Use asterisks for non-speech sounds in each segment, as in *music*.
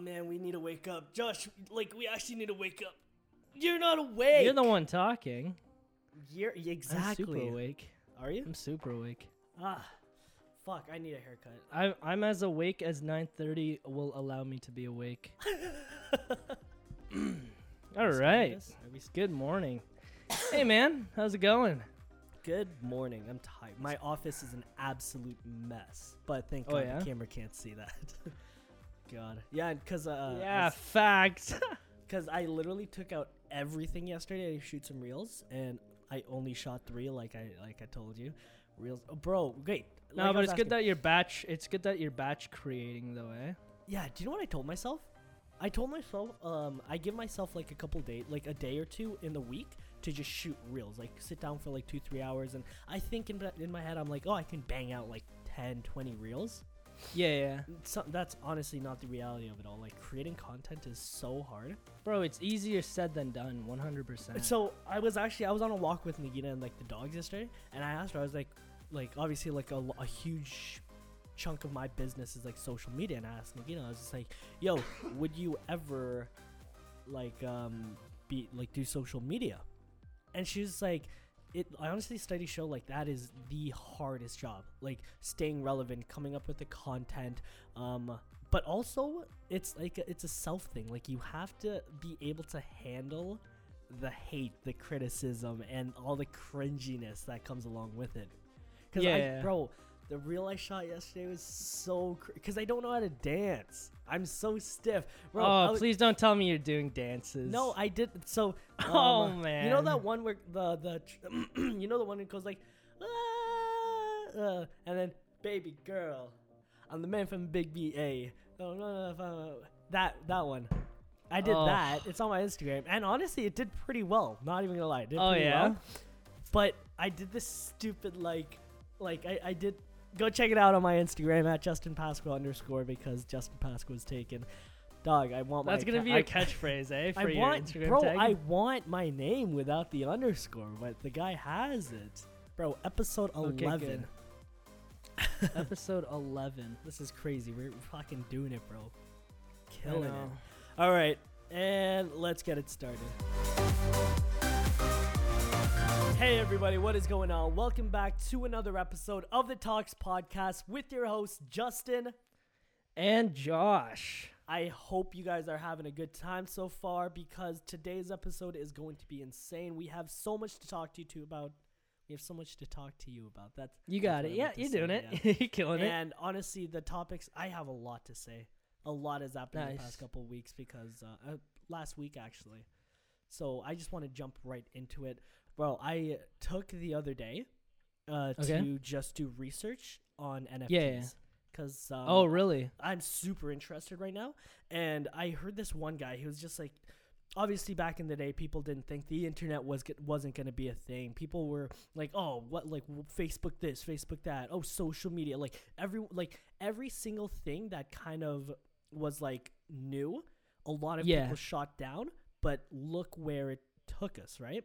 man, we need to wake up. Josh, like, we actually need to wake up. You're not awake. You're the one talking. You're exactly. I'm super awake. Are you? I'm super awake. Ah, fuck. I need a haircut. I, I'm as awake as 9:30 will allow me to be awake. *laughs* *clears throat* All right. Good morning. Hey man, how's it going? Good morning. I'm tired. My office is an absolute mess, but thank Oh, God yeah? the camera can't see that. *laughs* God. Yeah, because uh, yeah, facts. *laughs* because I literally took out everything yesterday to shoot some reels, and I only shot three, like I like I told you. Reels, oh, bro. Great. no, Like but it's good that you're batch. It's good that you're batch creating though, eh? Yeah. Do you know what I told myself? I told myself, um, I give myself like a couple days, like a day or two in the week to just shoot reels. Like sit down for like two, three hours, and I think in in my head, I'm like, oh, I can bang out like 10, 20 reels. Yeah, yeah. So, that's honestly not the reality of it all. Like creating content is so hard. Bro, it's easier said than done. 100%. So I was actually I was on a walk with Nagina and like the dogs yesterday, and I asked her I was like, like obviously like a, a huge chunk of my business is like social media, and I asked Nagina I was just like, yo, would you ever like um be like do social media? And she's like, it. I honestly studies show like that is the hardest job, like staying relevant, coming up with the content, um. But also, it's like a, it's a self thing. Like you have to be able to handle the hate, the criticism, and all the cringiness that comes along with it. Because I, Yeah. bro, the reel I shot yesterday was so because I don't know how to dance. I'm so stiff, bro. Oh, was- please don't tell me you're doing dances. no, I did. So, *laughs* um, Oh, man, You know that one where the the tr- *clears throat* you know the one that goes like, ah, uh, and then baby girl, I'm the man from Big BA. No, no, no, no, that that one. I did Oh. that. It's on my Instagram, and honestly, it did pretty well. Not even gonna lie, it did Oh, pretty yeah? well. But I did this stupid like, like I, I did. Go check it out on my Instagram at Justin Pascua underscore because Justin Pascua was taken. Dog, I want my That's gonna ca- be a catchphrase, eh? *laughs* For I your want, Instagram bro. tag. I want my name without the underscore, but the guy has it, bro. Episode Okay, eleven. *laughs* Episode 11. This is crazy. We're fucking doing it, bro. Killing it. All right, and let's get it started. Hey everybody, what is going on? Welcome back to another episode of the Talks podcast with your host Justin. And Josh. I hope you guys are having a good time so far because today's episode is going to be insane. We have so much to talk to you two about. We have so much to talk to you about. That's You got what it. Yeah, you're doing yeah. *laughs* it. you're killing it. And honestly, the topics I have a lot to say. A lot has happened in the past couple of weeks because uh, uh, last week actually. So I just want to jump right into it. Well, I took the other day uh, Okay. to just do research on NFTs. Yeah. Because um, oh, really? I'm super interested right now. And I heard this one guy. He was just like, obviously back in the day, people didn't think the internet was wasn't gonna be a thing. People were like, oh, what like w- Facebook this, Facebook that. Oh, social media. Like every like every single thing that kind of was like new. A lot of Yeah. people shot down. But look where it took us, right?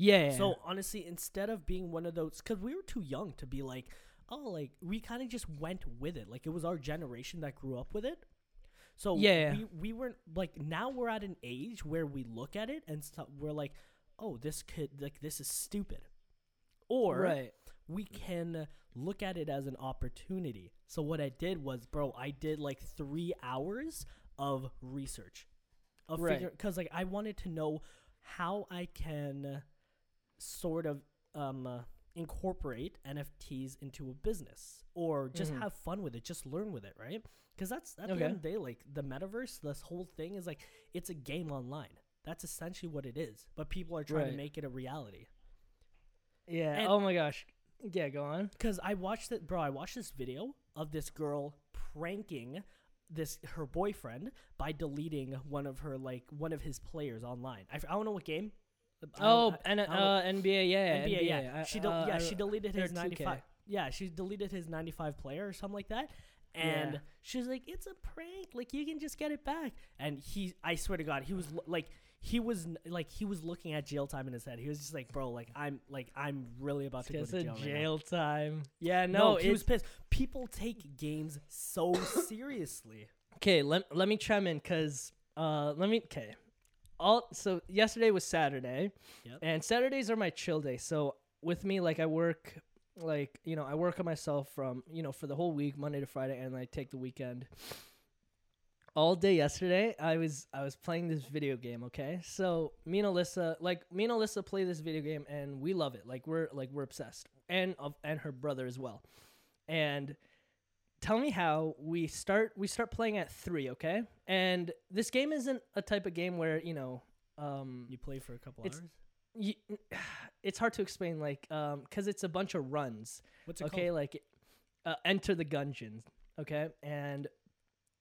Yeah. So honestly, instead of being one of those, because we were too young to be like, oh, like we kind of just went with it. Like it was our generation that grew up with it. So Yeah. we we weren't like now we're at an age where we look at it and stuff. We're like, oh, this could like this is stupid, or right. we can look at it as an opportunity. So what I did was, bro, I did like three hours of research, of Right. figure because like I wanted to know how I can sort of um uh, incorporate NFTs into a business or just Mhm. have fun with it, just learn with it, right? Because that's at the end of the day, like the metaverse, this whole thing is like it's a game online. That's essentially what it is, but people are trying to make it a reality. Yeah. and- oh my gosh. Yeah, go on. Because I watched it, bro. I watched this video of this girl pranking this her boyfriend by deleting one of her like one of his players online. I don't know what game. Oh, and know- uh, NBA, yeah, NBA, yeah. She del- uh, yeah she deleted his 2K. ninety five. Yeah, she deleted his ninety five player or something like that. And Yeah. she's like, "It's a prank. Like you can just get it back." And he, I swear to God, he was lo- like, he was n- like, he was looking at jail time in his head. He was just like, "Bro, like I'm like I'm really about to go to a jail." right now." time. Yeah, No, no, he was pissed. People take games so *coughs* seriously. Okay, let let me chime in because uh, let me. Okay, all so yesterday was Saturday, Yep. and Saturdays are my chill day. So with me, like I work, like you know, I work on myself from you know for the whole week, Monday to Friday, and I take the weekend. All day yesterday, I was I was playing this video game. Okay, so me and Alyssa, like me and Alyssa, play this video game, and we love it. Like we're like we're obsessed, and of and her brother as well, and tell me how we start we start playing at three okay? And this game isn't a type of game where you know um You play for a couple It's- hours. y *sighs* it's hard to explain like um because it's a bunch of runs What's it okay? called? like uh, enter the gungeon okay? And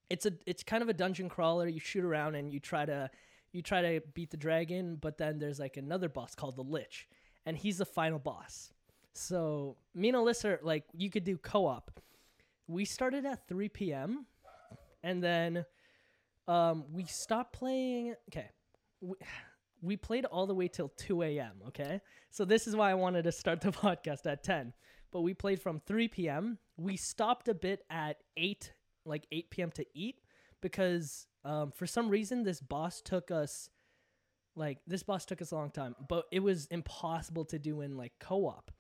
it's a it's kind of a dungeon crawler. You shoot around and you try to you try to beat the dragon but then there's like another boss called the lich and he's the final boss. So me and alyssa are, like you could do co-op we started at 3 p.m and then um we stopped playing okay we, we played all the way till 2 a.m okay so this is why i wanted to start the *laughs* podcast at 10 but we played from 3 p.m. We stopped a bit at 8, like 8 p.m. to eat because um, for some reason this boss took us, like this boss took us a long time, but it was impossible to do in like co-op.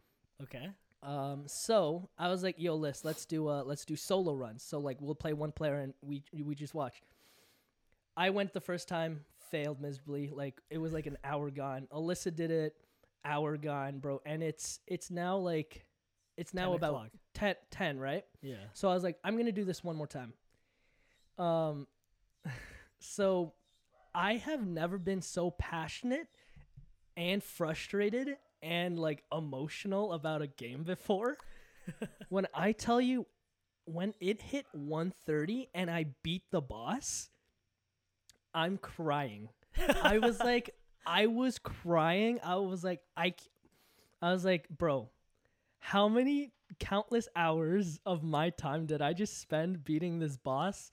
Okay. Um, so I was like, "Yo, list, let's do uh, let's do solo runs." So like we'll play one player and we we just watch. I went the first time, failed miserably. Like it was like an hour gone. Alyssa did it, hour gone, bro. And it's it's now like, it's now 10 about o'clock. 10, 10, right? Yeah. So I was like, I'm gonna do this one more time. Um, *laughs* so I have never been so passionate and frustrated and like emotional about a game before. *laughs* when I tell you, when it hit 130 and I beat the boss, I'm crying. I was *laughs* like, I was crying. I was like, I I was like, bro, how many countless hours of my time did I just spend beating this boss,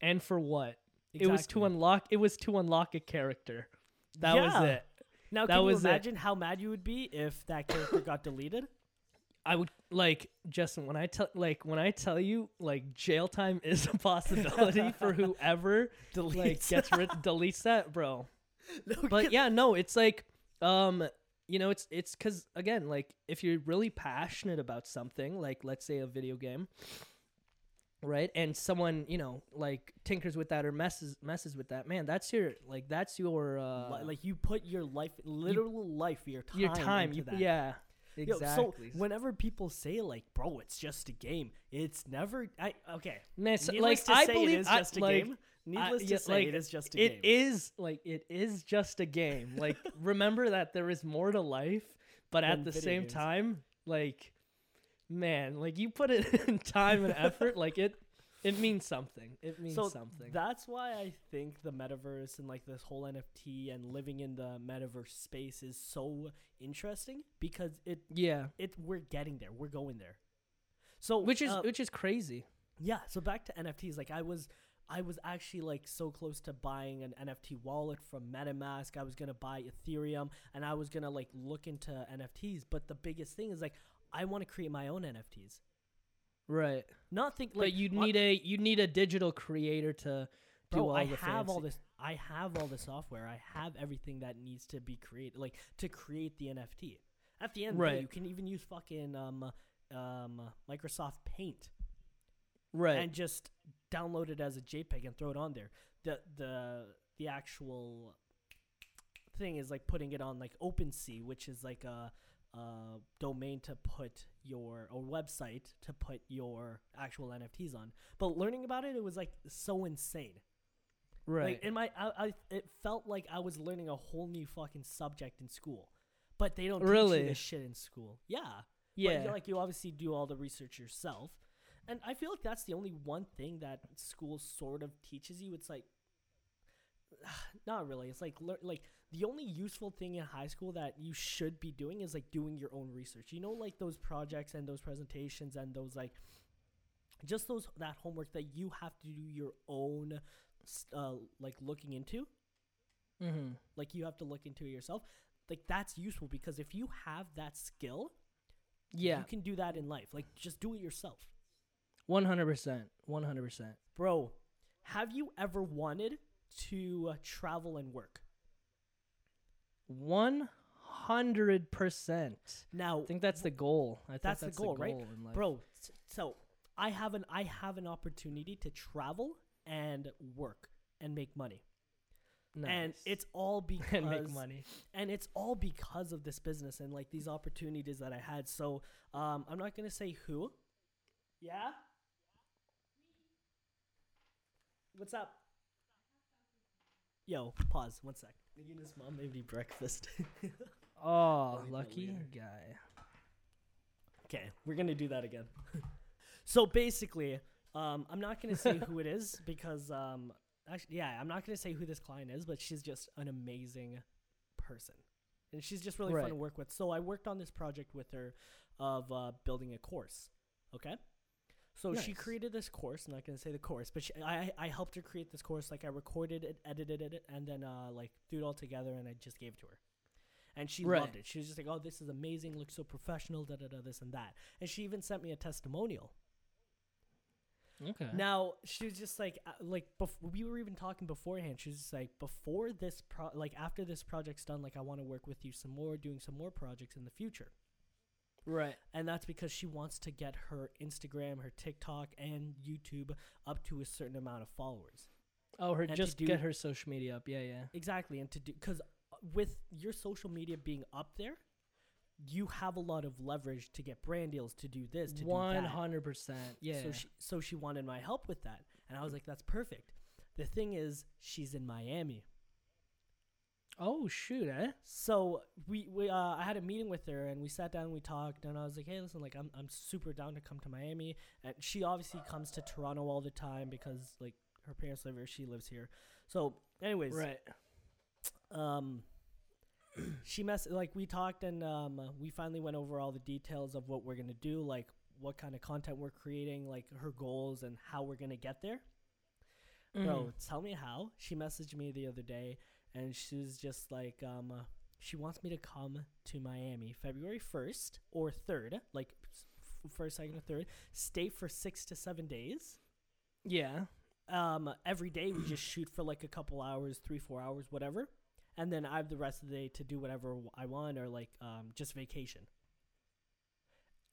and for what? It was to unlock. It was to unlock a character. That was it. Now, That can was it. you imagine how mad you would be if that character got deleted? I would like Justin when I tell like when I tell you like jail time is a possibility for *laughs* whoever Deletes. like gets rid deletes that, bro. *laughs* No, But yeah, no, it's like um you know, it's it's cuz again, like if you're really passionate about something, like let's say a video game, right? And someone, you know, like tinkers with that or messes messes with that, man, that's your like that's your uh li- like you put your life, literal life, your time, your time. You, that. yeah. Yo, Exactly. so whenever people say like, "Bro, it's just a game," it's never. I okay. Needless like to I believe it is I- just a like, game. Needless yeah, to say, like, it is just a It game. it is like it is just a game. Like *laughs* remember that there is more to life, but at the same games. time, like man, like you put it *laughs* in time and effort, like it it means something. It means so something. that's why I think the metaverse and like this whole NFT and living in the metaverse space is so interesting because it yeah. it we're getting there. We're going there. So Which is uh, which is crazy. Yeah, so back to NFTs, like I was I was actually like so close to buying an NFT wallet from MetaMask. I was to buy Ethereum and I was to like look into NFTs, but the biggest thing is like I want to create my own NFTs. Right. Not think like but you on- need a you need a digital creator to do Bro, all I the have all this I have all the software. I have everything that needs to be created like to create the NFT. At the end day, Right. you can even use fucking um um Microsoft Paint Right. and just download it as a JPEG and throw it on there. The the the actual thing is like putting it on like OpenSea, which is like a, a domain to put your or website to put your actual NFTs on. But learning about it, it was like so insane. right. Like in my, I, I it felt like I was learning a whole new fucking subject in school. But they don't teach Really? you this shit in school. Yeah. yeah. But like you obviously do all the research yourself. And I feel like that's the only one thing that school sort of teaches you. It's like *sighs* not really. It's like lear- like the only useful thing in high school that you should be doing is like doing your own research. You know like those projects and those presentations and those like just those that homework that you have to do your own uh like looking into mm-hmm. like you have to look into it yourself like that's useful because if you have that skill Yeah. you can do that in life like just do it yourself One hundred percent. One hundred percent. bro have you ever wanted to uh, travel and work? One hundred percent. Now, I think that's the goal. I think That's that's, the goal, right? in life. bro, so I have an I have an opportunity to travel and work and make money. And it's all because *laughs* and make money. and it's all because of this business and like these opportunities that I had. So um, I'm not gonna say who. Yeah. What's up? Yo, pause one sec. Nagina's mom made me breakfast. *laughs* Oh, lucky guy. okay, we're gonna do that again. *laughs* so basically, um, I'm not gonna say who it is *laughs* because um, actually, yeah, I'm not gonna say who this client is, but she's just an amazing person, and she's just really fun to work with. So I worked on this project with her of uh, building a course. Okay. So she created this course. I'm not gonna say the course, but she, I I helped her create this course. Like I recorded it, edited it, and then uh, like threw it all together, and I just gave it to her. And she Right. loved it. She was just like, "Oh, this is amazing. Looks so professional." Da da da. This and that. And she even sent me a testimonial. Okay. Now she was just like, uh, like bef- we were even talking beforehand. She was just like, before this pro, like after this project's done, like I want to work with you some more, doing some more projects in the future. Right. And that's because she wants to get her Instagram, her TikTok, and YouTube up to a certain amount of followers. Oh, her And just do- get her social media up. Yeah, yeah. Exactly, and to do because uh, with your social media being up there, you have a lot of leverage to get brand deals, to do this, to do that. hundred percent. Yeah. So she so she wanted my help with that, and I was like, that's perfect. The thing is, she's in Miami. Oh shoot, eh? So we, we uh, I had a meeting with her and we sat down and we talked and I was like, hey, listen, like I'm I'm super down to come to Miami and she obviously comes to Toronto all the time because like her parents live here, she lives here. So, anyways, Right. um, *clears throat* she mess like we talked and um we finally went over all the details of what we're gonna do, like what kind of content we're creating, like her goals and how we're gonna get there. Bro, Mhm. tell me how. She messaged me the other day and she was just like, um, uh, she wants me to come to Miami February 1st or 3rd, like first, second, or third, stay for six to seven days. Yeah. Um, every day we just shoot for like a couple hours, three, four hours, whatever. And then I have the rest of the day to do whatever I want or like um, just vacation.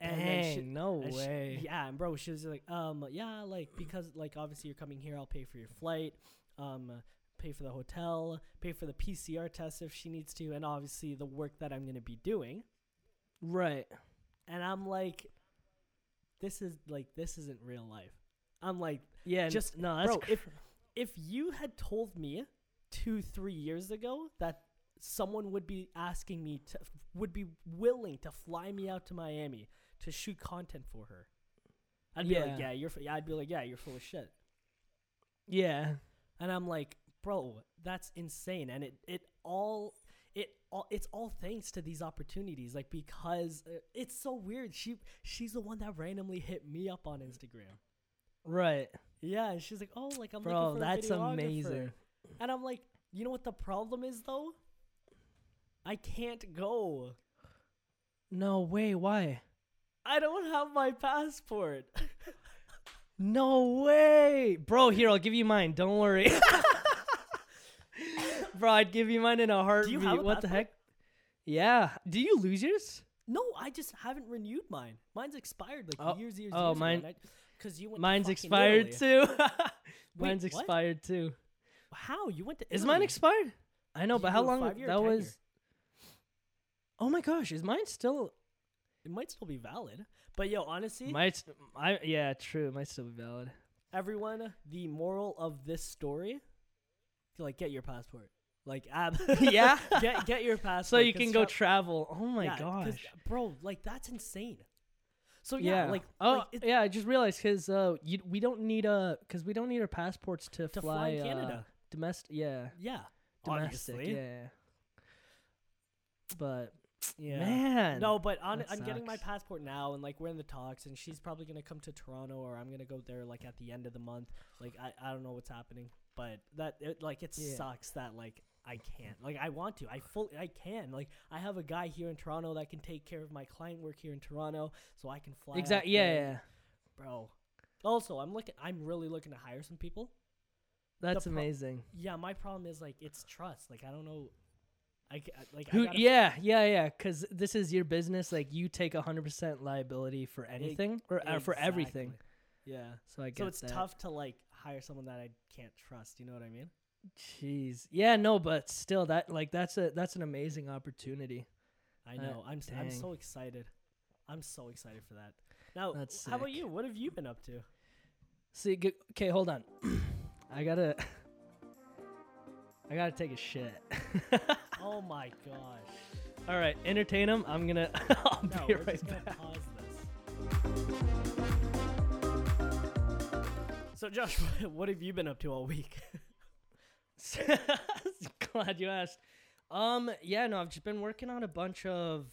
Dang, she- no and she- way. yeah, and bro, she was like, um, yeah, like because like obviously you're coming here, I'll pay for your flight, um, pay for the hotel, pay for the PCR test if she needs to, and obviously the work that I'm gonna be doing. Right. And I'm like, this is like this isn't real life. I'm like, Yeah. Just- no. That's bro, cr- if if you had told me two, three years ago that someone would be asking me to would be willing to fly me out to Miami to shoot content for her, I'd be like, Yeah. yeah, you're. f- Yeah, I'd be like, yeah, you're full of shit. yeah. And I'm like, bro, that's insane. And it it all it all it's all thanks to these opportunities. Like because uh, it's so weird. She she's the one that randomly hit me up on Instagram. Right. Yeah, and she's like, oh, like I'm Bro, looking for that's a amazing. And I'm like, you know what the problem is though? I can't go. No way. Why? I don't have my passport. *laughs* No way, bro. Here, I'll give you mine. Don't worry, *laughs* bro. I'd give you mine in a heartbeat. have a what the heck? Yeah. Do you lose yours? no, I just haven't renewed mine. Mine's expired like Oh, years, years, oh, years mine- ago. Because you went. Mine's expired Italy. too. *laughs* *laughs* Mine's expired too. How you went to? Is mine expired? I know, Did but how long? That 10-year? was. Oh my gosh, is mine still? It might still be valid, but yo, honestly, Might I? Yeah, true. It might still be valid. everyone, the moral of this story, like get your passport. Like, ab- *laughs* Yeah? get get your passport So you can go tra- travel. Oh my yeah, 'cause, gosh. bro. Like that's insane. So yeah, like oh like, it- yeah, I just realized because uh, you, we don't need a because we don't need our passports to, to fly, in uh, Canada, domestic. Yeah, yeah, domestic. obviously. Yeah. But yeah. man, No, but on, that I'm getting my sucks. passport now, and like we're in the talks, and she's probably gonna come to Toronto, or I'm gonna go there like at the end of the month. Like I, I don't know what's happening, but that it, like it Yeah. sucks that like I can't. Like I want to, I full, I can. Like I have a guy here in Toronto that can take care of my client work here in Toronto, so I can fly. exactly. Yeah, yeah. bro. Also, I'm looking. I'm really looking to hire some people. That's pro- amazing. Yeah, my problem is like it's trust. Like I don't know. I ca- like I Who? gotta- Yeah, yeah, yeah. Because this is your business. Like you take hundred percent liability for anything or uh, for everything. Yeah. So I get So it's that. tough to like hire someone that I can't trust. You know what I mean? Jeez. Yeah. No, but still, that like that's a that's an amazing opportunity. I Uh, know. I'm s- I'm so excited. I'm so excited for that. Now, That's how about you? What have you been up to? See, g- okay, hold on. *coughs* I gotta. *laughs* I gotta take a shit. *laughs* Oh my gosh. All right, entertain him. I'm gonna. *laughs* I'll No, be we're right just gonna back. pause this. So Josh, what have you been up to all week? *laughs* Glad you asked. Um, yeah, no, I've just been working on a bunch of,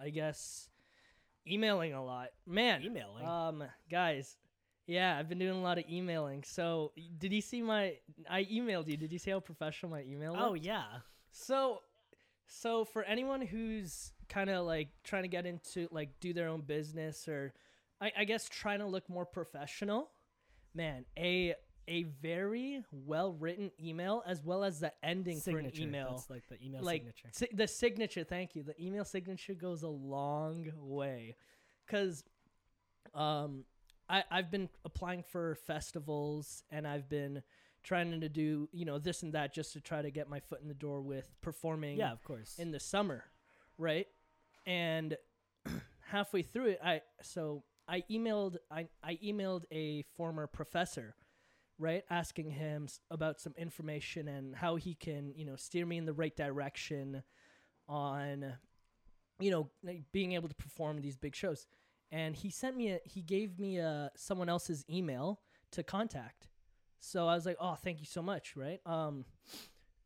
I guess, emailing a lot. Man, Emailing. Um, guys, yeah, I've been doing a lot of emailing. So, did you see my? I emailed you. Did you see how professional my email? oh looked? yeah. So, so for anyone who's kind of like trying to get into like do their own business or, I, I guess trying to look more professional, man, a a very well written email as well as the ending Signature. for an email. That's like the email like signature. si- the signature. Thank you. The email signature goes a long way, because, um, I I've been applying for festivals and I've been trying to do you know this and that just to try to get my foot in the door with performing Yeah, of course. in the summer, right? And *clears throat* halfway through it, I so I emailed I I emailed a former professor, right, asking him about some information and how he can you know steer me in the right direction on you know like, being able to perform these big shows. And he sent me a he gave me a someone else's email to contact. So I was like, "Oh, thank you so much," right? Um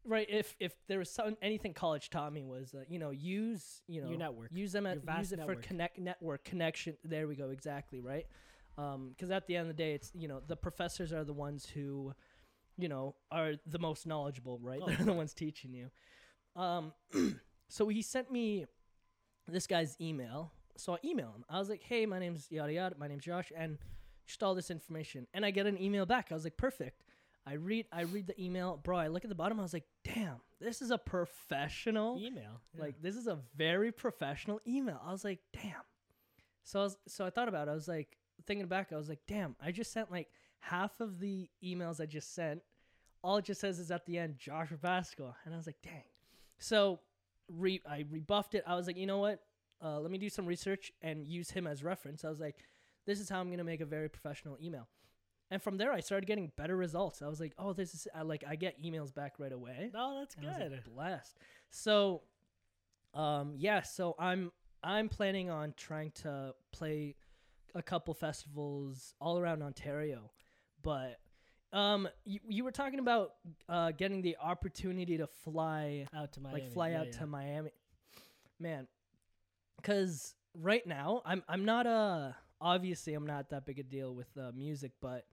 right if if there was some anything college taught me was uh, you know use you know Your network. use them at, use it network. for connect network connection there we go exactly right because at the end of the day it's you know the professors are the ones who you know are the most knowledgeable right Oh, *laughs* they're the ones teaching you um *clears throat* so he sent me this guy's email so i email him i was like hey my name's yada yada my name's josh and just all this information and i get an email back i was like perfect I read I read the email, bro. I look at the bottom. I was like, "Damn, this is a professional. email. yeah. Like this is a very professional email." I was like, "Damn." So I was, so I thought about it. I was like thinking back. I was like, "Damn, I just sent like half of the emails I just sent. All it just says is at the end, Joshua Pascua." And I was like, "Dang." So re- I rebuffed it. I was like, "You know what? Uh, let me do some research and use him as reference." I was like, "This is how I'm gonna make a very professional email." And from there, I started getting better results. I was like, "Oh, this is I, like I get emails back right away." Oh, that's And good. like, blessed. So, um, yeah. So I'm I'm planning on trying to play a couple festivals all around Ontario, but um, you, you were talking about uh getting the opportunity to fly out to Miami. like fly yeah, out yeah. to Miami, man. Because right now I'm I'm not a obviously I'm not that big a deal with uh, music, but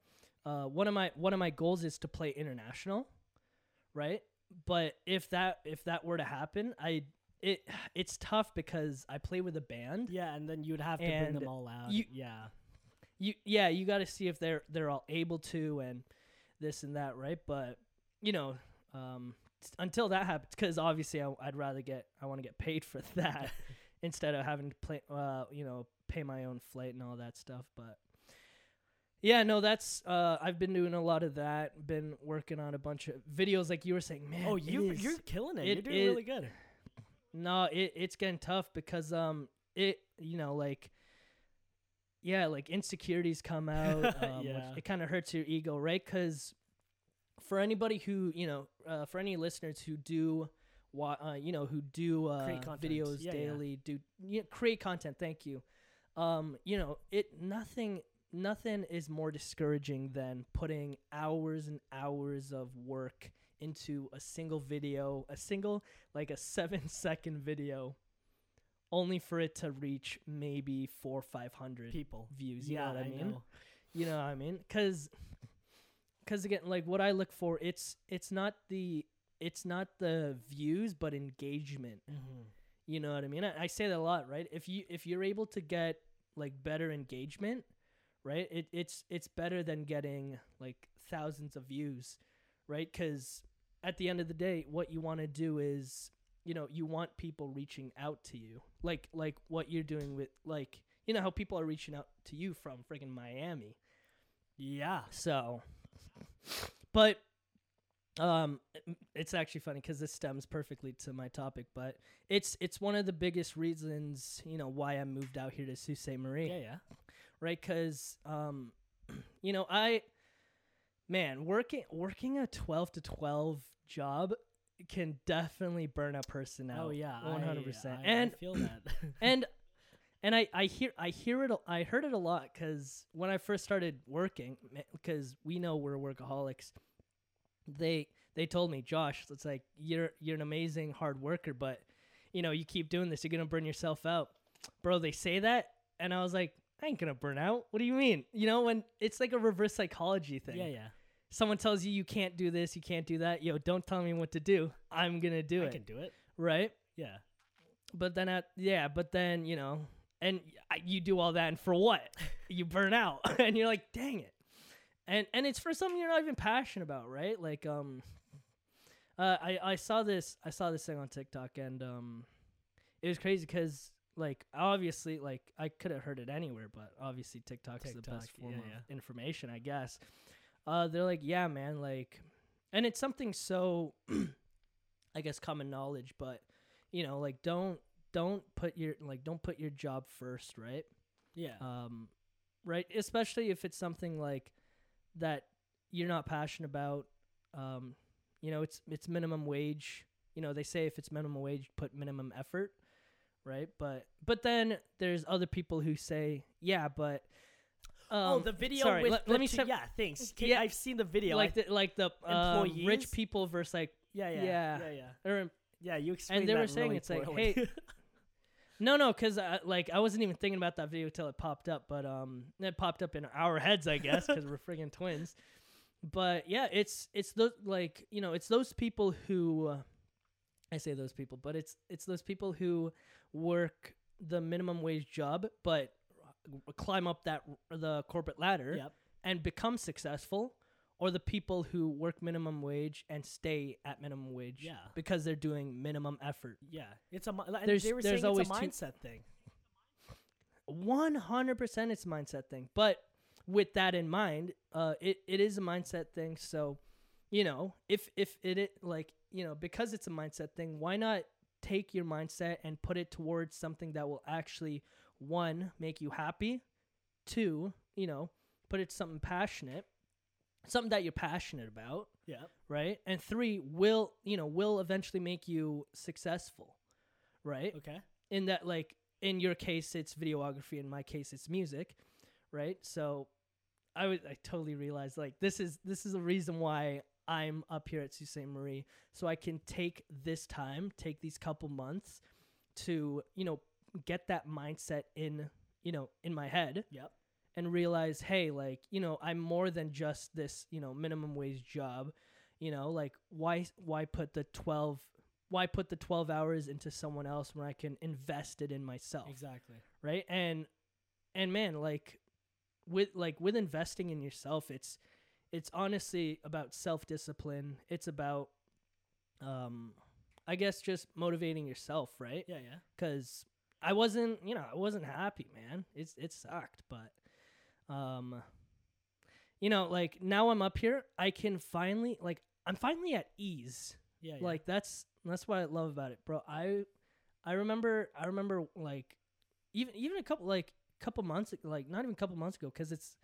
uh, one of my one of my goals is to play international, right? But if that if that were to happen, I it it's tough because I play with a band. Yeah, and then you'd have to bring them all out. you- yeah. You yeah, you got to see if they're they're all able to and this and that, right? But you know, um, until that happens, because obviously I, I'd rather get I want to get paid for *laughs* that *laughs* instead of having to play, uh, you know, pay my own flight and all that stuff. But yeah, no, that's uh, I've been doing a lot of that. Been working on a bunch of videos, like you were saying, man. oh, you is- you're killing it. it You're doing is- really good. No, it it's getting tough because um it you know like yeah like insecurities come *laughs* out um, Yeah. it kind of hurts your ego right because for anybody who you know uh, for any listeners who do uh, you know who do uh, videos Yeah, yeah. daily do yeah, create content thank you um you know it nothing nothing is more discouraging than putting hours and hours of work into a single video a single like a seven *laughs* second video only for it to reach maybe four or five hundred People. views you yeah, know what i, mean know. you know what i mean because because again like what i look for it's it's not the it's not the views but engagement Mm-hmm. you know what i mean I, I say that a lot right if you if you're able to get like better engagement right it, it's it's better than getting like thousands of views right? Because at the end of the day, what you want to do is, you know, you want people reaching out to you, like like what you're doing with, like you know how people are reaching out to you from friggin' Miami. Yeah. So, but um, it's actually funny because this stems perfectly to my topic. But it's it's one of the biggest reasons, you know, why I moved out here to Sault Ste. Marie Yeah, yeah. right? Because um, *clears throat* you know, I man working working a twelve to twelve job can definitely burn a person oh, out. Oh yeah, one hundred percent. And I feel that. *laughs* and and I I hear I hear it I heard it a lot because when I first started working, because we know we're workaholics, they they told me, Josh, it's like you're you're an amazing hard worker, but you know you keep doing this, you're gonna burn yourself out, bro. They say that, and I was like, I ain't gonna burn out. What do you mean? You know, when it's like a reverse psychology thing. yeah, yeah. Someone tells you you can't do this, you can't do that. Yo, don't tell me what to do. I'm gonna do I it. I can do it. right? Yeah. But then at yeah, but then you know, and you do all that, and for what? *laughs* you burn out, *laughs* and you're like, dang it. And and it's for something you're not even passionate about, right? Like um, uh, I I saw this I saw this thing on TikTok, and um, it was crazy because like obviously like I could have heard it anywhere, but obviously TikTok's the best form yeah, of yeah. information, I guess. Uh, they're like, yeah, man, like, and it's something so, *clears throat* I guess, common knowledge, but you know, like, don't don't put your like don't put your job first, right? Yeah. Um, right, especially if it's something like that you're not passionate about. Um, you know, it's it's minimum wage. You know, they say if it's minimum wage, put minimum effort, right? But but then there's other people who say, yeah, but um, oh, the video sorry, with let, the let me two- yeah, thanks. Can- Yeah. I've seen the video. like I- the like the employees? rich people versus like yeah, yeah, yeah. yeah, yeah, or yeah. You explained they that were saying really it's like, hey, *laughs* No, no, because uh, like I wasn't even thinking about that video till it popped up, but um, it popped up in our heads, I guess, because we're friggin' twins. But yeah, it's it's those like you know it's those people who uh, I say those people, but it's it's those people who work the minimum wage job, but climb up that the corporate ladder yep. and become successful, or the people who work minimum wage and stay at minimum wage Yeah. because they're doing minimum effort. Yeah, it's a. There's- they were there's saying it's always a two- mindset thing. One hundred percent, it's a mindset thing. But with that in mind, uh, it, it is a mindset thing. So, you know, if if it, it like you know because it's a mindset thing, why not take your mindset and put it towards something that will actually one make you happy, two, you know, put it something passionate, something that you're passionate about, Yeah. right? And three will you know will eventually make you successful, right? Okay. in that like in your case it's videography in my case it's music right so i would i totally realized like this is this is a reason why i'm up here at sault ste marie so i can take this time take these couple months to you know get that mindset in you know in my head Yep. and realize hey like you know i'm more than just this you know minimum wage job you know like why why put the 12 why put the 12 hours into someone else when i can invest it in myself Exactly. right and and man like with like with investing in yourself it's it's honestly about self-discipline it's about um i guess just motivating yourself right Yeah. Yeah. because I wasn't, you know, I wasn't happy, man. It's it sucked, but um, you know, like now I'm up here, I can finally like I'm finally at ease. Yeah. yeah. Like that's that's what I love about it, bro. I I remember I remember like even even a couple like couple months like not even a couple months ago because it's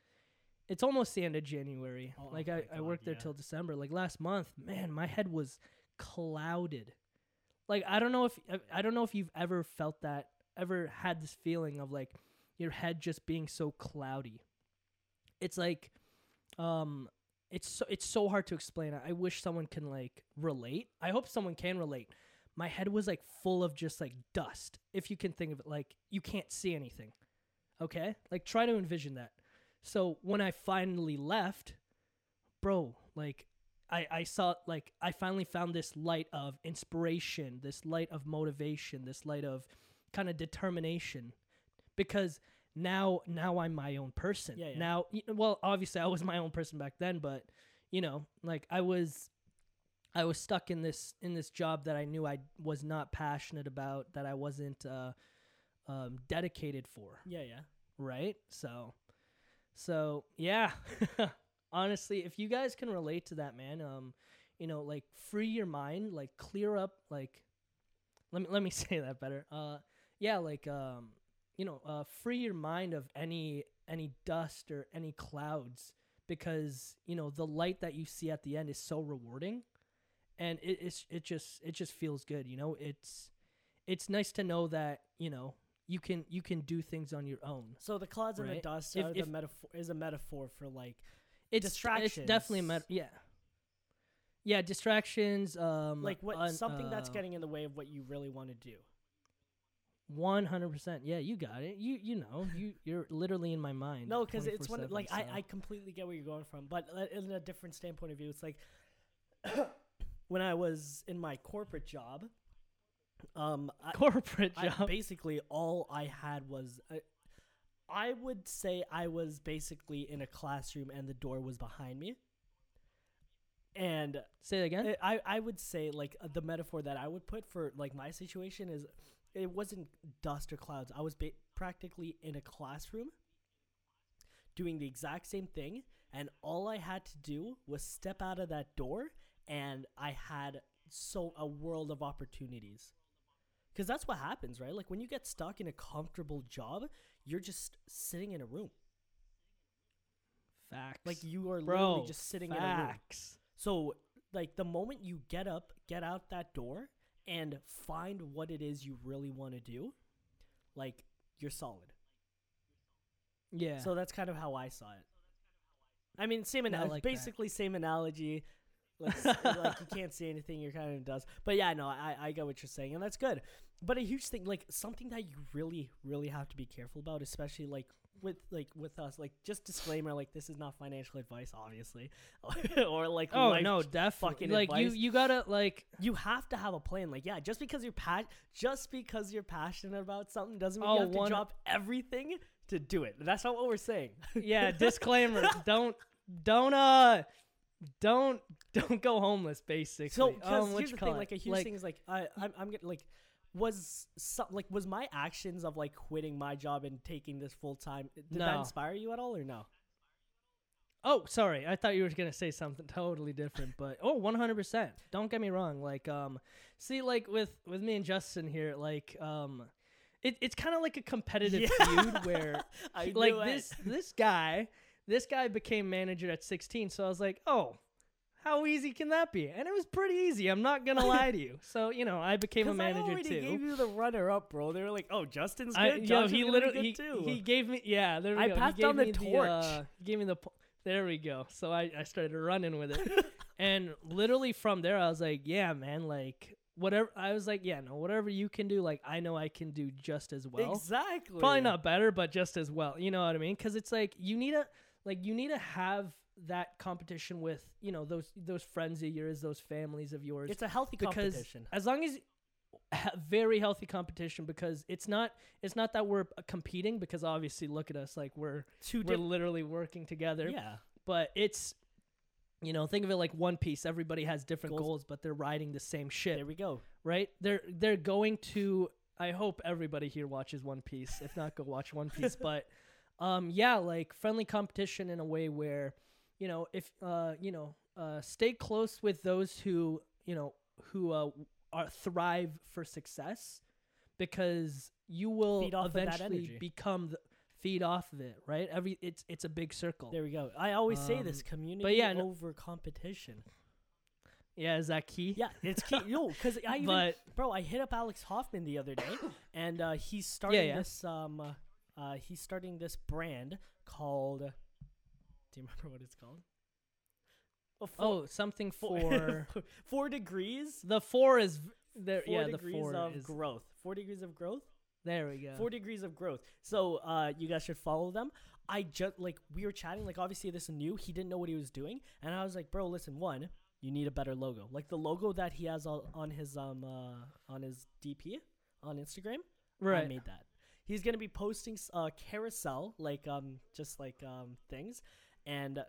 it's almost the end of January. Oh, like oh I, my I God, worked there yeah. till December. Like last month, man, my head was clouded. Like I don't know if I- I don't know if you've ever felt that, ever had this feeling of like your head just being so cloudy. It's like, um, it's so it's so hard to explain. I, wish someone can like relate. I hope someone can relate. My head was like full of just like dust. If you can think of it, like you can't see anything. Okay, like try to envision that. So when I finally left, bro, like I, I saw like I finally found this light of inspiration, this light of motivation, this light of kind of determination because now now I'm my own person. Yeah, yeah. Now well obviously I was my own person back then, but you know, like I was I was stuck in this in this job that I knew I was not passionate about, that I wasn't uh, um, dedicated for. Yeah, yeah. Right. So, so yeah. *laughs* Honestly, if you guys can relate to that, man, um, you know, like free your mind, like clear up, like let me let me *laughs* say that better. Uh, yeah, like um, you know, uh, free your mind of any any dust or any clouds because you know the light that you see at the end is so rewarding and it, it's it just it just feels good you know it's it's nice to know that you know you can you can do things on your own So the clouds and the dust If- are if- the metaphor is a metaphor for like it's it's definitely a Distractions. met- yeah yeah distractions um like what un- something that's uh, getting in the way of what you really want to do. 100% yeah you got it you you know you you're literally in my mind No, because it's 24/7, like I, so. I completely get where you're going from, but uh, in a different standpoint of view, it's like *coughs* when I was in my corporate job, um, I, corporate I job basically all I had was uh, I would say I was basically in a classroom and the door was behind me. And say it again I I would say like the metaphor that I would put for like my situation is it wasn't dust or clouds. I was ba- practically in a classroom doing the exact same thing and all I had to do was step out of that door and I had so a world of opportunities. Cuz that's what happens, right? Like when you get stuck in a comfortable job, you're just sitting in a room. facts Like you are bro literally just sitting in a room. So, like the moment you get up, get out that door, and find what it is you really want to do, like you're solid. yeah So that's kind of how I saw it. I mean, same analogy, like that. basically same analogy. Like, *laughs* like you can't see anything, you're kind of does. But yeah, no, I I get what you're saying, and that's good. But a huge thing, like something that you really really have to be careful about, especially like with like with us, like just disclaimer, like this is not financial advice, obviously, *laughs* or like oh no definitely fucking like you advice. you gotta like you have to have a plan. Like, yeah, just because you're pa- just because you're passionate about something doesn't mean Oh, you have to drop everything to do it. That's not what we're saying. *laughs* yeah *laughs* disclaimer don't don't uh don't don't go homeless basically so, um, here's the thing. Like, a huge thing is like, I, I'm, I'm getting like, was some, like was my actions of like quitting my job and taking this full time did that inspire you at all or no? Oh, sorry. I thought you were gonna say something totally different, but oh oh, one hundred percent. Don't get me wrong. Like, um, see, like with with me and Justin here, like, um, it, it's kind of like a competitive Yeah. feud where, *laughs* I like this this guy, this guy became manager at sixteen. So I was like, oh, how easy can that be? And it was pretty easy. I'm not gonna *laughs* lie to you. So you know, I became a manager I already too. gave you the runner up, bro. They were like, "Oh, Justin's good. I, yo, Josh he literally good he, too." he gave me yeah. There we I go. Passed on the torch. uh, he gave me the. There we go. So I I started running with it, *laughs* and literally from there I was like, yeah, man, like whatever. I was like, yeah, no, whatever you can do, like I know I can do just as well. exactly. Probably not better, but just as well. You know what I mean? Because it's like you need to like you need to have that competition with you know those those friends of yours, those families of yours It's a healthy competition. as long as very healthy competition because it's not it's not that we're uh, competing because obviously look at us like we're Two we're literally working together Yeah. but it's you know think of it like one piece everybody has different Goals. goals, but they're riding the same ship There we go. right they're they're going to i hope everybody here watches one piece if not go watch one piece *laughs* but um yeah like friendly competition in a way where you know if uh you know uh stay close with those who you know who uh are thrive for success because you will eventually become the feed off of it right every it's it's a big circle There we go. I always say this: community but yeah, no- over competition. yeah is that key Yeah, it's key. *laughs* Yo, because I even, but bro, I hit up Alex Hoffman the other day, and uh, he's starting yeah. this um, uh, uh, he's starting this brand called. Do you *laughs* remember what it's called? Oh, four, oh something four, for *laughs* four degrees. the four is there Four yeah the four of is growth. Four degrees of growth. There we go. Four degrees of growth. So uh, you guys should follow them. I just like we were chatting. Like obviously this is new. He didn't know what he was doing, and I was like, bro, listen. One, you need a better logo. Like the logo that he has on, his um uh, on his DP on Instagram. Right, I made that. He's gonna be posting uh, carousel like um just like um things, and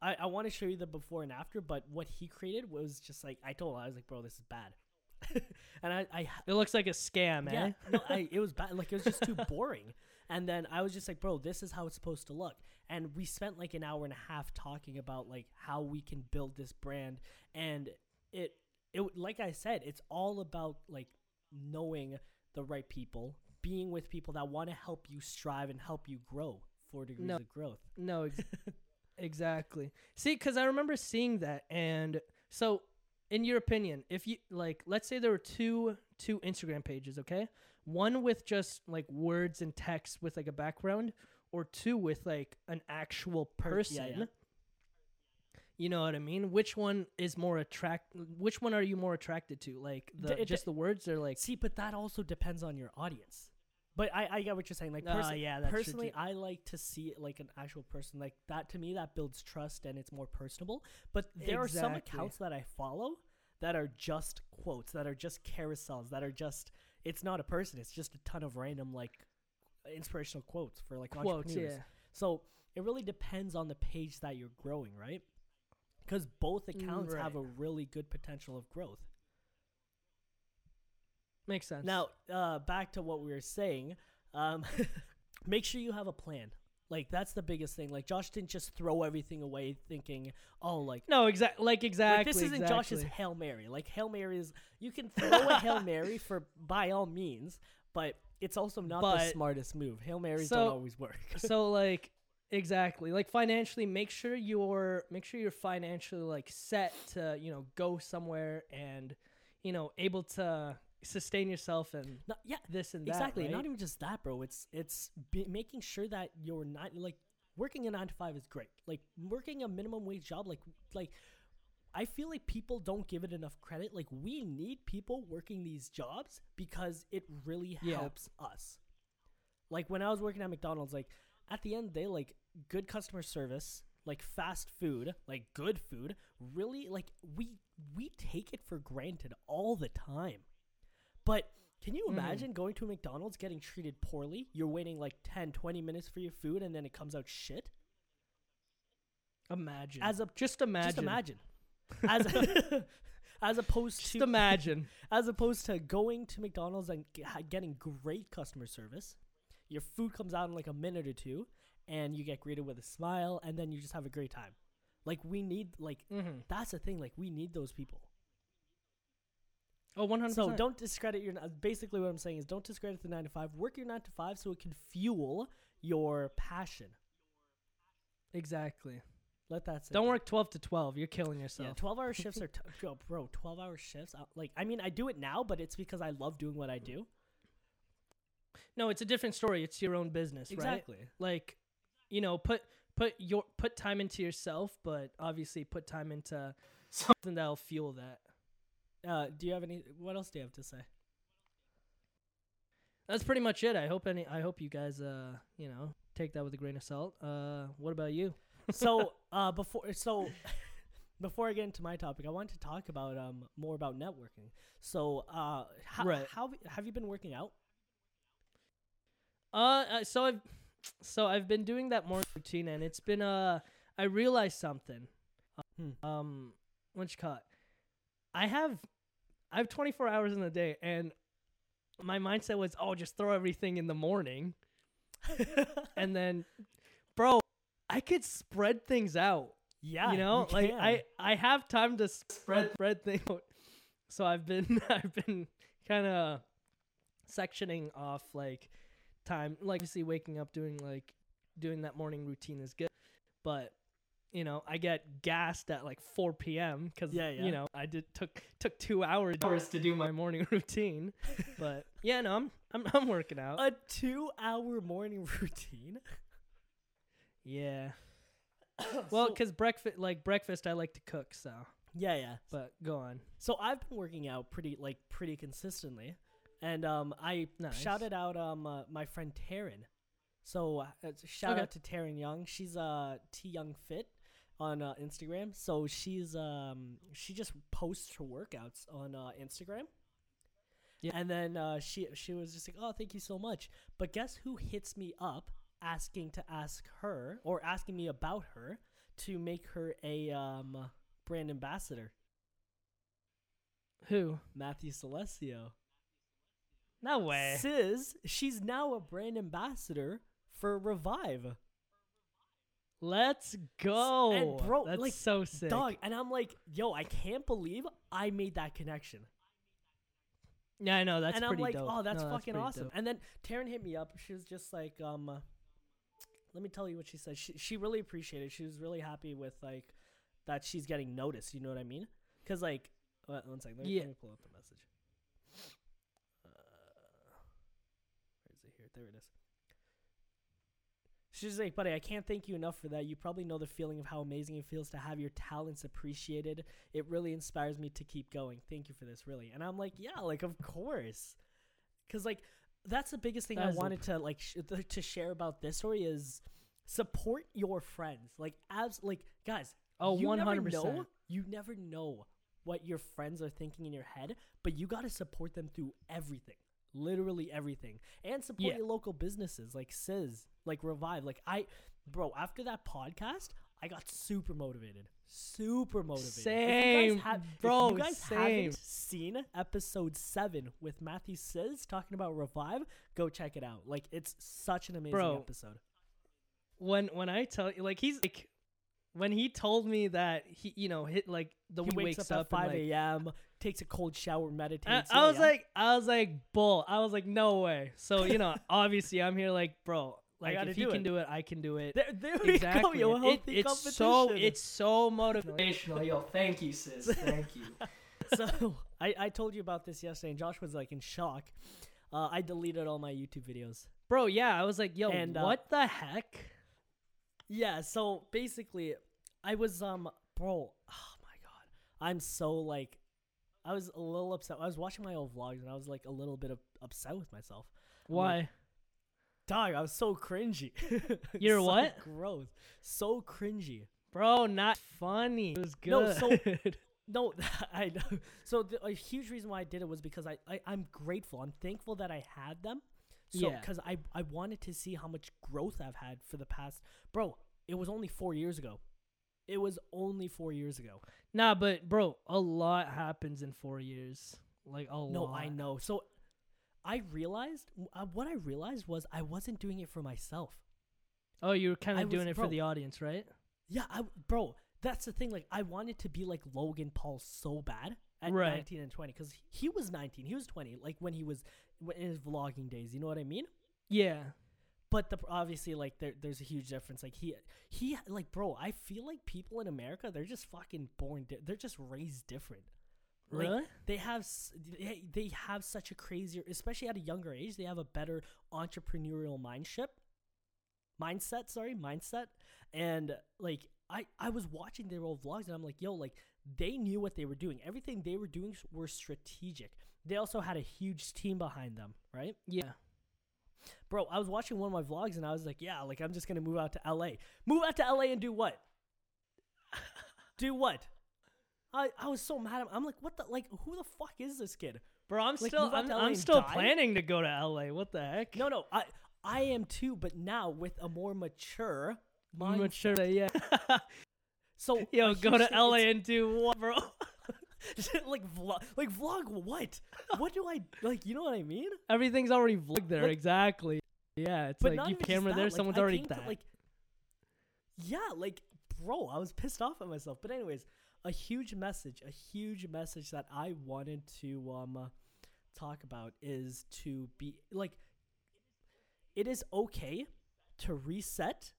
I, I want to show you the before and after, but what he created was just like I told him, I was like, bro, this is bad. *laughs* and I, I It looks like a scam, eh? yeah, no, I, *laughs* it was bad. Like it was just too boring. And then I was just like, bro, this is how it's supposed to look. And we spent like an hour and a half talking about like how we can build this brand. And it, it, like I said, it's all about like knowing the right people, being with people that want to help you strive and help you grow. Four degrees No. of growth. No, *laughs* ex- exactly. See, because I remember seeing that, and so, in your opinion, if you like, let's say there were two two Instagram pages, okay, one with just like words and text with like a background, or two with like an actual person. yeah, yeah. You know what I mean? Which one is more attract? Which one are you more attracted to? Like the it just the words, or like See, but that also depends on your audience. But I, I get what you're saying. Like, person- yeah, personally. I like to see it like an actual person. Like that to me, that builds trust and it's more personable. But there are some accounts that I follow that are just quotes, that are just carousels, that are just. It's not a person. It's just a ton of random like inspirational quotes for like quotes. entrepreneurs. Yeah. So it really depends on the page that you're growing, right? Because both accounts have a really good potential of growth. Makes sense. Now, uh, back to what we were saying. Um, *laughs* make sure you have a plan. Like that's the biggest thing. Like Josh didn't just throw everything away thinking, "Oh, like, no, exactly. Like exactly. like this isn't exactly. Josh's hail mary." Like hail mary is you can throw a hail *laughs* mary for by all means, but it's also not the smartest move. Hail marys So- don't always work. *laughs* so like exactly like financially make sure you're make sure you're financially like set to you know go somewhere and you know able to sustain yourself and No, yeah, this and that exactly. right? Not even just that, bro. It's it's be making sure that you're not like working a nine to five is great. Like working a minimum wage job, like like I feel like people don't give it enough credit. Like we need people working these jobs because it really Yeah. helps us. Like when I was working at McDonald's, like at the end they like good customer service, like fast food, like good food. Really, like we we take it for granted all the time. But can you Mhm. imagine going to a McDonald's getting treated poorly? You're waiting like 10, 20 minutes for your food and then it comes out shit? imagine As a just imagine just imagine. As *laughs* *laughs* as opposed just to imagine *laughs* as opposed to going to McDonald's and getting great customer service. Your food comes out in like a minute or two and you get greeted with a smile and then you just have a great time. Like we need like mm-hmm. that's the thing like we need those people. Oh 100 So don't discredit your. Uh, basically, what I'm saying is don't discredit the nine to five. Work your nine to five so it can fuel your passion. exactly Let that. Sit don't work 12 to 12 you're killing yourself Yeah, twelve hour *laughs* shifts are t- yo, bro. Twelve hour shifts. I, like I mean, I do it now, but it's because I love doing what I do. no it's a different story it's your own business right Exactly. like you know put put your put time into yourself but obviously put time into something that'll fuel that Uh, do you have any? What else do you have to say? that's pretty much it i hope any i hope you guys uh you know take that with a grain of salt uh what about you *laughs* so uh, before so before I get into my topic, I want to talk about um more about networking. So uh, how Right. how have you been working out? uh uh, so i've so i've been doing that morning routine and it's been uh i realized something Hmm. um what you call it i have i have 24 hours in the day and my mindset was oh just throw everything in the morning *laughs* and then bro i could spread things out yeah, you know like can. i i have time to spread spread *laughs* things out. so i've been *laughs* i've been kind of sectioning off like time like obviously waking up doing like doing that morning routine is good but you know i get gassed at like 4 p.m because Yeah, yeah. you know i did took took two hours hours to do my morning *laughs* routine but yeah no i'm i'm, I'm working out a two hour morning *laughs* routine. yeah *coughs* well So- because breakfast like breakfast i like to cook so yeah, yeah. but go on So I've been working out pretty like pretty consistently, and um, I Nice. shouted out um uh, my friend Taryn. So uh, shout Okay. out to Taryn Young. She's uh T Young Fit on uh, Instagram. So she's um she just posts her workouts on uh, Instagram. Yeah. And then uh, she she was just like, oh, thank you so much. But guess who hits me up asking to ask her or asking me about her to make her a um brand ambassador. Who? Matthew Celestio. No way. Says she's now a brand ambassador for Revive. Let's go. And bro, That's like, so sick. Dog, and I'm like, yo, I can't believe I made that connection. Yeah, I know. That's and I'm like, dope. oh, that's No, fucking pretty awesome. dope. And then Taryn hit me up. She was just like, um, let me tell you what she said. She she really appreciated. it. She was really happy with like that she's getting noticed. You know what I mean? Because like, uh, one second. Let me, Yeah. let me pull up the message. Uh, where is it here? There it is. She's like, buddy, I can't thank you enough for that. You probably know the feeling of how amazing it feels to have your talents appreciated. It really inspires me to keep going. Thank you for this, really. And I'm like, yeah, like of course, because like that's the biggest thing That I wanted to like sh- to share about this story is support your friends. Like as like guys, Oh, you 100%. know. You never know what your friends are thinking in your head, but you got to support them through everything. Literally everything. And support Yeah. your local businesses like Sizz, like Revive. Like I bro, after that podcast, I got super motivated. Super motivated. Same, have, bro, If you guys same. haven't seen episode 7 with Matthew Sizz talking about Revive, go check it out. Like it's such an amazing Bro, episode. when when I tell you, like he's like, when he told me that he, you know, hit like the he wakes, wakes up, up, at 5 and, like, a.m., takes a cold shower, meditates. I, I was yeah. like, I was like, bull. I was like, no way. So you know, *laughs* obviously, I'm here like, bro. Like, if he do can do it, I can do it. There, there we exactly. go, yo. It- it's so it's so motivational. Yo, thank you, sis. *laughs* Thank you. *laughs* so I, I told you about this yesterday, and Josh was like in shock. Uh, I deleted all my YouTube videos. Bro, yeah, I was like, yo, And, uh, what the heck? Yeah, so basically, I was um, bro. Oh my god, I'm so like, I was a little upset. I was watching my old vlogs, and I was like a little bit of upset with myself. I'm like, Why? Dog, I was so cringy. *laughs* You're So what? Gross. So cringy. Bro, not funny. It was good. No, so- *laughs* No, *laughs* I know. So the, a huge reason why I did it was because I, I I'm grateful. I'm thankful that I had them. So Yeah. because I I wanted to see how much growth I've had for the past. Bro, it was only four years ago. It was only four years ago. nah, but bro, a lot happens in four years. Like a No, lot. I know. So I realized uh, what I realized was I wasn't doing it for myself. Oh, you were kind of was- doing it bro, for the audience, right? Yeah, I bro, that's the thing. Like I wanted to be like Logan Paul so bad at Right. 19 and 20 because he was 19, he was 20, like when he was in his vlogging days. You know what I mean? Yeah. But the obviously like there, there's a huge difference. Like he he like bro, I feel like people in America they're just fucking born. Di- they're just raised different. Like, Really? They have they, they have such a crazier, especially at a younger age. They have a better entrepreneurial mindset. Mindset, sorry, mindset. And like I I was watching their old vlogs and I'm like, yo, like they knew what they were doing. Everything they were doing were strategic. They also had a huge team behind them, right? Yeah. Bro, I was watching one of my vlogs and I was like, yeah, like I'm just gonna move out to LA. Move out to LA and do what? *laughs* do what? I, I was so mad. I'm like, what the like? Who the fuck is this kid? Bro, I'm Like, still I'm, I'm still die? planning to go to LA. What the heck? No, no, I I am too, but now with a more mature mindset. mature. Yeah. *laughs* So *laughs* Yo, go *laughs* to LA and do what, bro? *laughs* like vlog, like vlog what? what do I like? You know what I mean? Everything's already vlogged there. Like- exactly. Yeah, it's like you camera that, there, like, someone's I already came to, that. like, yeah, like bro, I was pissed off at myself. But anyways, a huge message, a huge message that I wanted to um uh, talk about is to be like, it is okay to reset,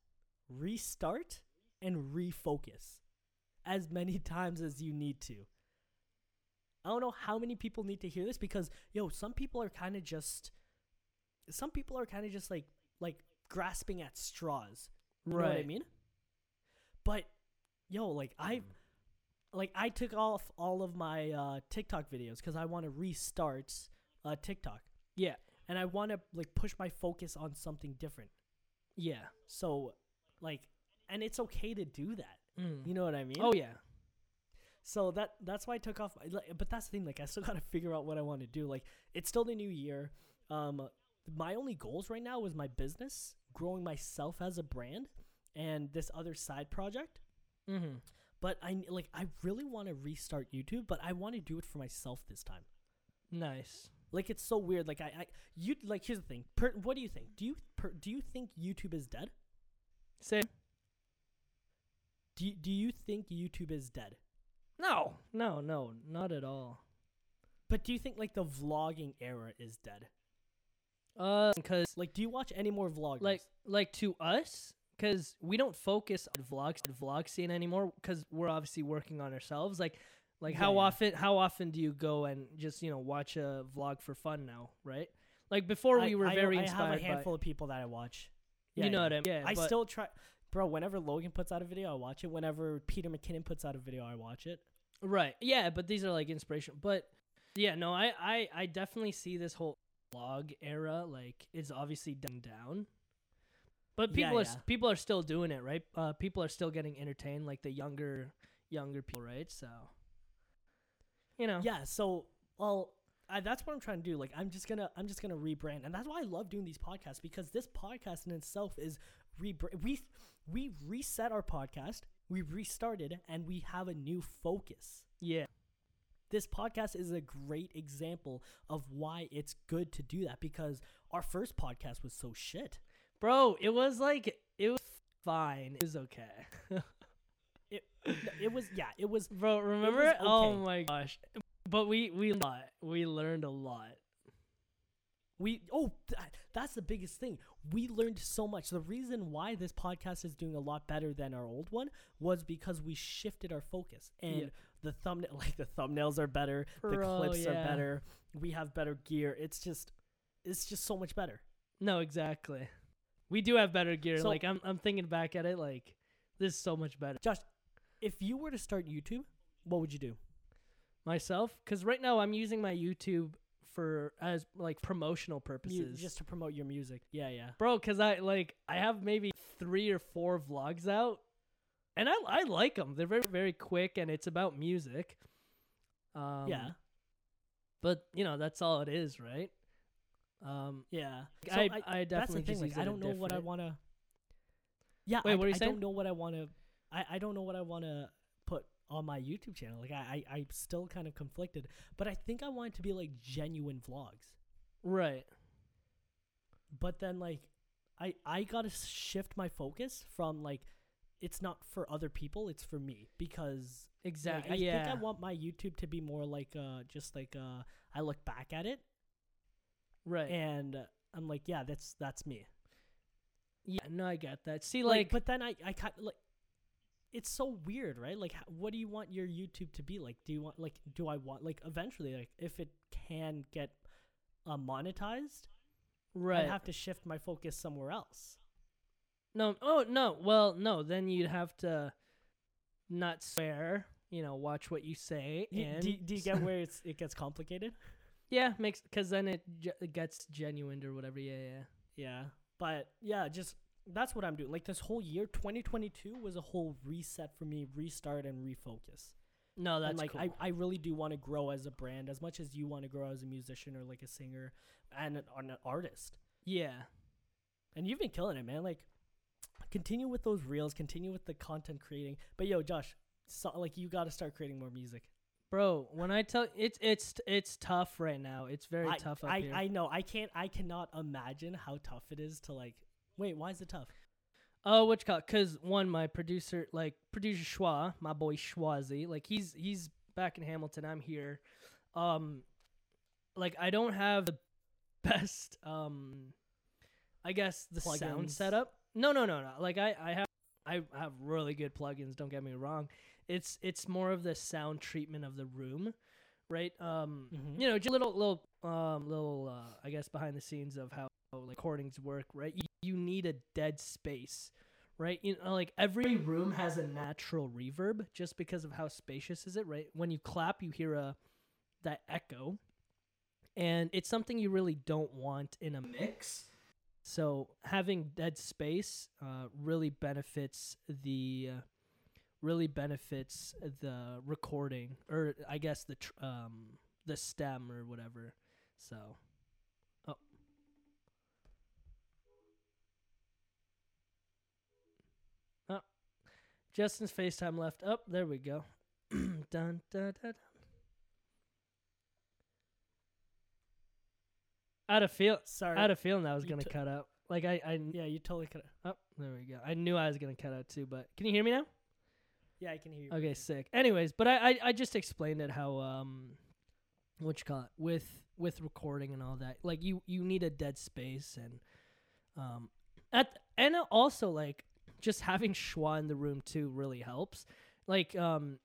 restart, and refocus as many *laughs* times as you need to. I don't know how many people need to hear this because yo, some people are kind of just some people are kind of just like like grasping at straws. You know what I mean? But yo, like I like I took off all of my uh TikTok videos cuz I want to restart uh TikTok yeah. and I want to like push my focus on something different. Yeah. So like and it's okay to do that. Mm. You know what I mean? Oh yeah. So that that's why I took off. like, But that's the thing. Like, I still *laughs* gotta figure out what I want to do. Like, it's still the new year. Um, my only goals right now was my business, growing myself as a brand, and this other side project. Mm-hmm. But I like I really want to restart YouTube, but I want to do it for myself this time. Nice. Like it's so weird. Like I, I you like here's the thing. Per, what do you think? Do you per, do you think YouTube is dead? Say Do you, do you think YouTube is dead? no, no, no, not at all. But do you think like the vlogging era is dead? Uh, because Like, do you watch any more vloggers? like like to us, because we don't focus on vlogs, vlog scene anymore, because we're obviously working on ourselves. Like, like Yeah, how yeah. often how often do you go and just you know watch a vlog for fun now, right? Like before I, we were I, very I inspired have a handful by. of people that I watch. you know what I mean? Yeah, I still try, bro. Whenever Logan puts out a video, I watch it. Whenever Peter McKinnon puts out a video, I watch it. Right. Yeah, but these are like inspiration. But yeah, no, I I I definitely see this whole vlog era like it's obviously dying down. But Yeah, people are yeah. people are still doing it, right? Uh, people are still getting entertained, like the younger younger people, right? So, you know, Yeah. So, well, I, that's what I'm trying to do. Like, I'm just gonna, I'm just gonna rebrand, and that's why I love doing these podcasts because this podcast in itself is rebrand. We we reset our podcast, we restarted, and we have a new focus. yeah, This podcast is a great example of why it's good to do that because our first podcast was so shit. bro, it was like it was fine. It was okay, *laughs* It it was yeah, it was bro. Remember? was Oh my gosh! But we we lot we learned a lot. We oh th- that's the biggest thing. We learned so much. The reason why this podcast is doing a lot better than our old one was because we shifted our focus and Yeah. the thumbnail *laughs* like the thumbnails are better, the Bro, clips are better. We have better gear. It's just it's just so much better. No, exactly. We do have better gear. So- like I'm I'm thinking back at it like this is so much better. Josh, if you were to start YouTube, what would you do? Myself cuz right now I'm using my YouTube for as like promotional purposes. just to promote your music. Yeah, yeah. Bro, cuz I like I have maybe 3 or 4 vlogs out and I I like them. They're very very quick and it's about music. Um yeah. But, you know, that's all it is, right? Um Yeah. I, So I, that's the definitely thing. Like I don't know what I want to. Yeah, Wait, I, what are you I saying? don't know what I want to. I, I don't know what I want to on my YouTube channel. Like I, I I'm still kind of conflicted, but I think I want it to be like genuine vlogs. Right. But then like, I I gotta shift my focus from like, it's not for other people, it's for me because like, Exactly. I yeah. think I want my YouTube to be more like uh just like uh I look back at it right. and I'm like yeah that's that's me. yeah, no, I get that. See like, like but then I, I kind like, it's so weird, right? Like, what do you want your YouTube to be like? Do you want like, do I want like eventually, like, if it can get uh, monetized, right. I'd have to shift my focus somewhere else. No, oh no. Well, no. Then you'd have to not swear. You know, watch what you say. Y- and do, do you get where it's it gets complicated? *laughs* yeah, makes because then it, ge- it gets genuine or whatever. Yeah, yeah. Yeah, but yeah, just that's what I'm doing. Like this whole year, 2022 was a whole reset for me, restart and refocus. No, that's and like cool. I, I really do want to grow as a brand as much as you want to grow as a musician or like a singer and an, an artist. yeah, And you've been killing it, man. Like, continue with those reels, continue with the content creating. But yo, Josh, so, like you got to start creating more music. bro. When I tell it's it's it's tough right now. It's very I, tough up I, here. I know. I can't. I cannot imagine how tough it is to like. Wait, why is it tough? Oh, which call? Cause one, my producer, like producer Schwa, my boy Schwazi, like he's he's back in Hamilton. I'm here. Um, like I don't have the *laughs* best. Um, I guess the sound setup. No, no, no, no. Like I, I have, I have really good plugins. Don't get me wrong. It's it's more of the sound treatment of the room, right? Um, Mhm. you know, just little little um little uh, I guess behind the scenes of how like recordings work, right? You, you need a dead space, right? You know, like every room has a natural reverb just because of how spacious is it, right? When you clap, you hear a that echo, and it's something you really don't want in a mix. So having dead space uh, really benefits the uh, really benefits the recording, or I guess the tr- um the stem or whatever. So, oh. Oh. Justin's FaceTime left. Up, there we go. *clears throat* dun, dun, dun, dun. I had a feel. Sorry. I had a feeling that was You gonna t- cut out. Like I, I, yeah, you totally could. oh, there we go. I knew I was gonna cut out too. But can you hear me now? Yeah, I can hear you. Okay, sick. Anyways, but I, I, I just explained it how um, what you call it with with recording and all that. Like you you need a dead space and um at and also like just having Schwa in the room too really helps. Like um,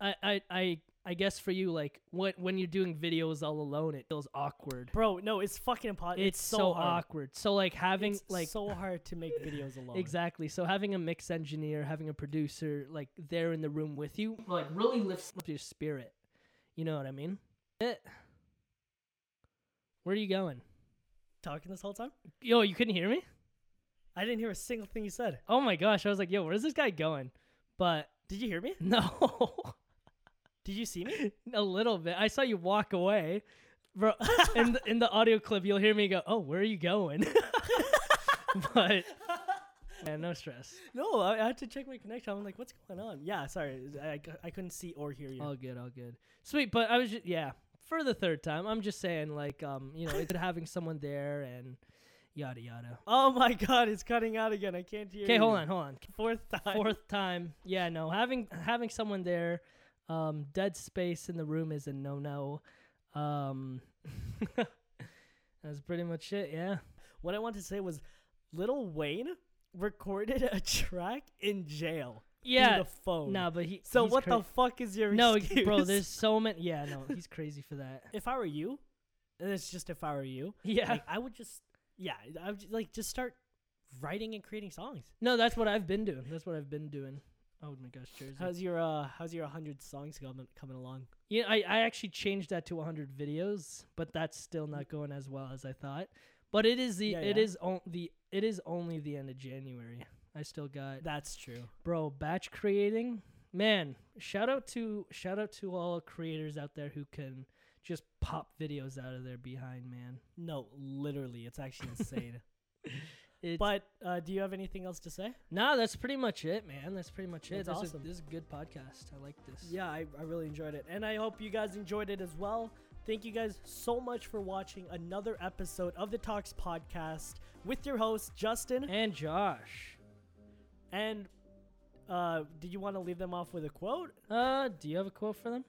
I I I I guess for you like when when you're doing videos all alone, it feels awkward. Bro, no, it's fucking impossible. It's, so, hard. awkward. So like having It's like so hard to make videos alone. Exactly. So having a mix engineer, having a producer like there in the room with you, like really lifts up your spirit. You know what I mean? Eh. Where are you going? Talking this whole time, Yo, you couldn't hear me? I didn't hear a single thing you said. Oh my gosh, I was like, yo, where's this guy going? But Did you hear me? *laughs* no, Did you see me? *laughs* a little bit. I saw you walk away, bro. *laughs* in the, in the audio clip, you'll hear me go, "Oh, where are you going?" *laughs* but yeah, no stress. no, I, I had to check my connection. I'm like, what's going on? Yeah, sorry, I, I, I couldn't see or hear you. All good, all good. Sweet, but I was just yeah, for the third time. I'm just saying like um, you know, it's having someone there and yada yada. oh my god, it's cutting out again. I can't hear. Okay, hold on, hold on. Fourth time. Fourth time. Yeah, no, having having someone there um dead space in the room is a no-no. Um *laughs* That's pretty much it, yeah. What I wanted to say was, Lil Wayne recorded a track in jail. Yeah. The phone. No, but he So what cra- the fuck is your No, excuse? bro, there's *laughs* so many Yeah, no, he's crazy for that. *laughs* if I were you, and it's just if I were you, Yeah. like, I would just yeah, I would ju- like just start writing and creating songs. No, that's what I've been doing. That's what I've been doing. Oh my gosh, Jersey. How's your uh how's your 100 songs coming coming along? Yeah, I, I actually changed that to 100 videos, but that's still not going as well as I thought. But it is the Yeah, it yeah. is on the it is only the end of January. I still got That's true. bro batch creating. Man, shout out to shout out to all creators out there who can just pop videos out of their behind, man. No, literally, it's actually insane. *laughs* It's, but uh, do you have anything else to say? nah, that's pretty much it, man. That's pretty much it. That's this, awesome. is, this is a good podcast. I like this. Yeah, I, I really enjoyed it. And I hope you guys enjoyed it as well. Thank you guys so much for watching another episode of the Talks Podcast with your hosts, Justin. And Josh. And uh, did you want to leave them off with a quote? Uh, do you have a quote for them?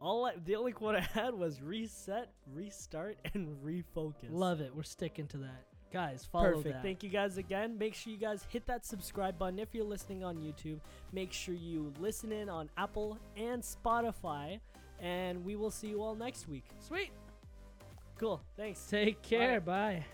All I, the only quote I had was reset, restart, and refocus. Love it. We're sticking to that. Guys, follow Perfect. that. Thank you guys again. Make sure you guys hit that subscribe button if you're listening on YouTube. Make sure you listen in on Apple and Spotify. And we will see you all next week. Sweet. Cool. Thanks. Take care. Bye.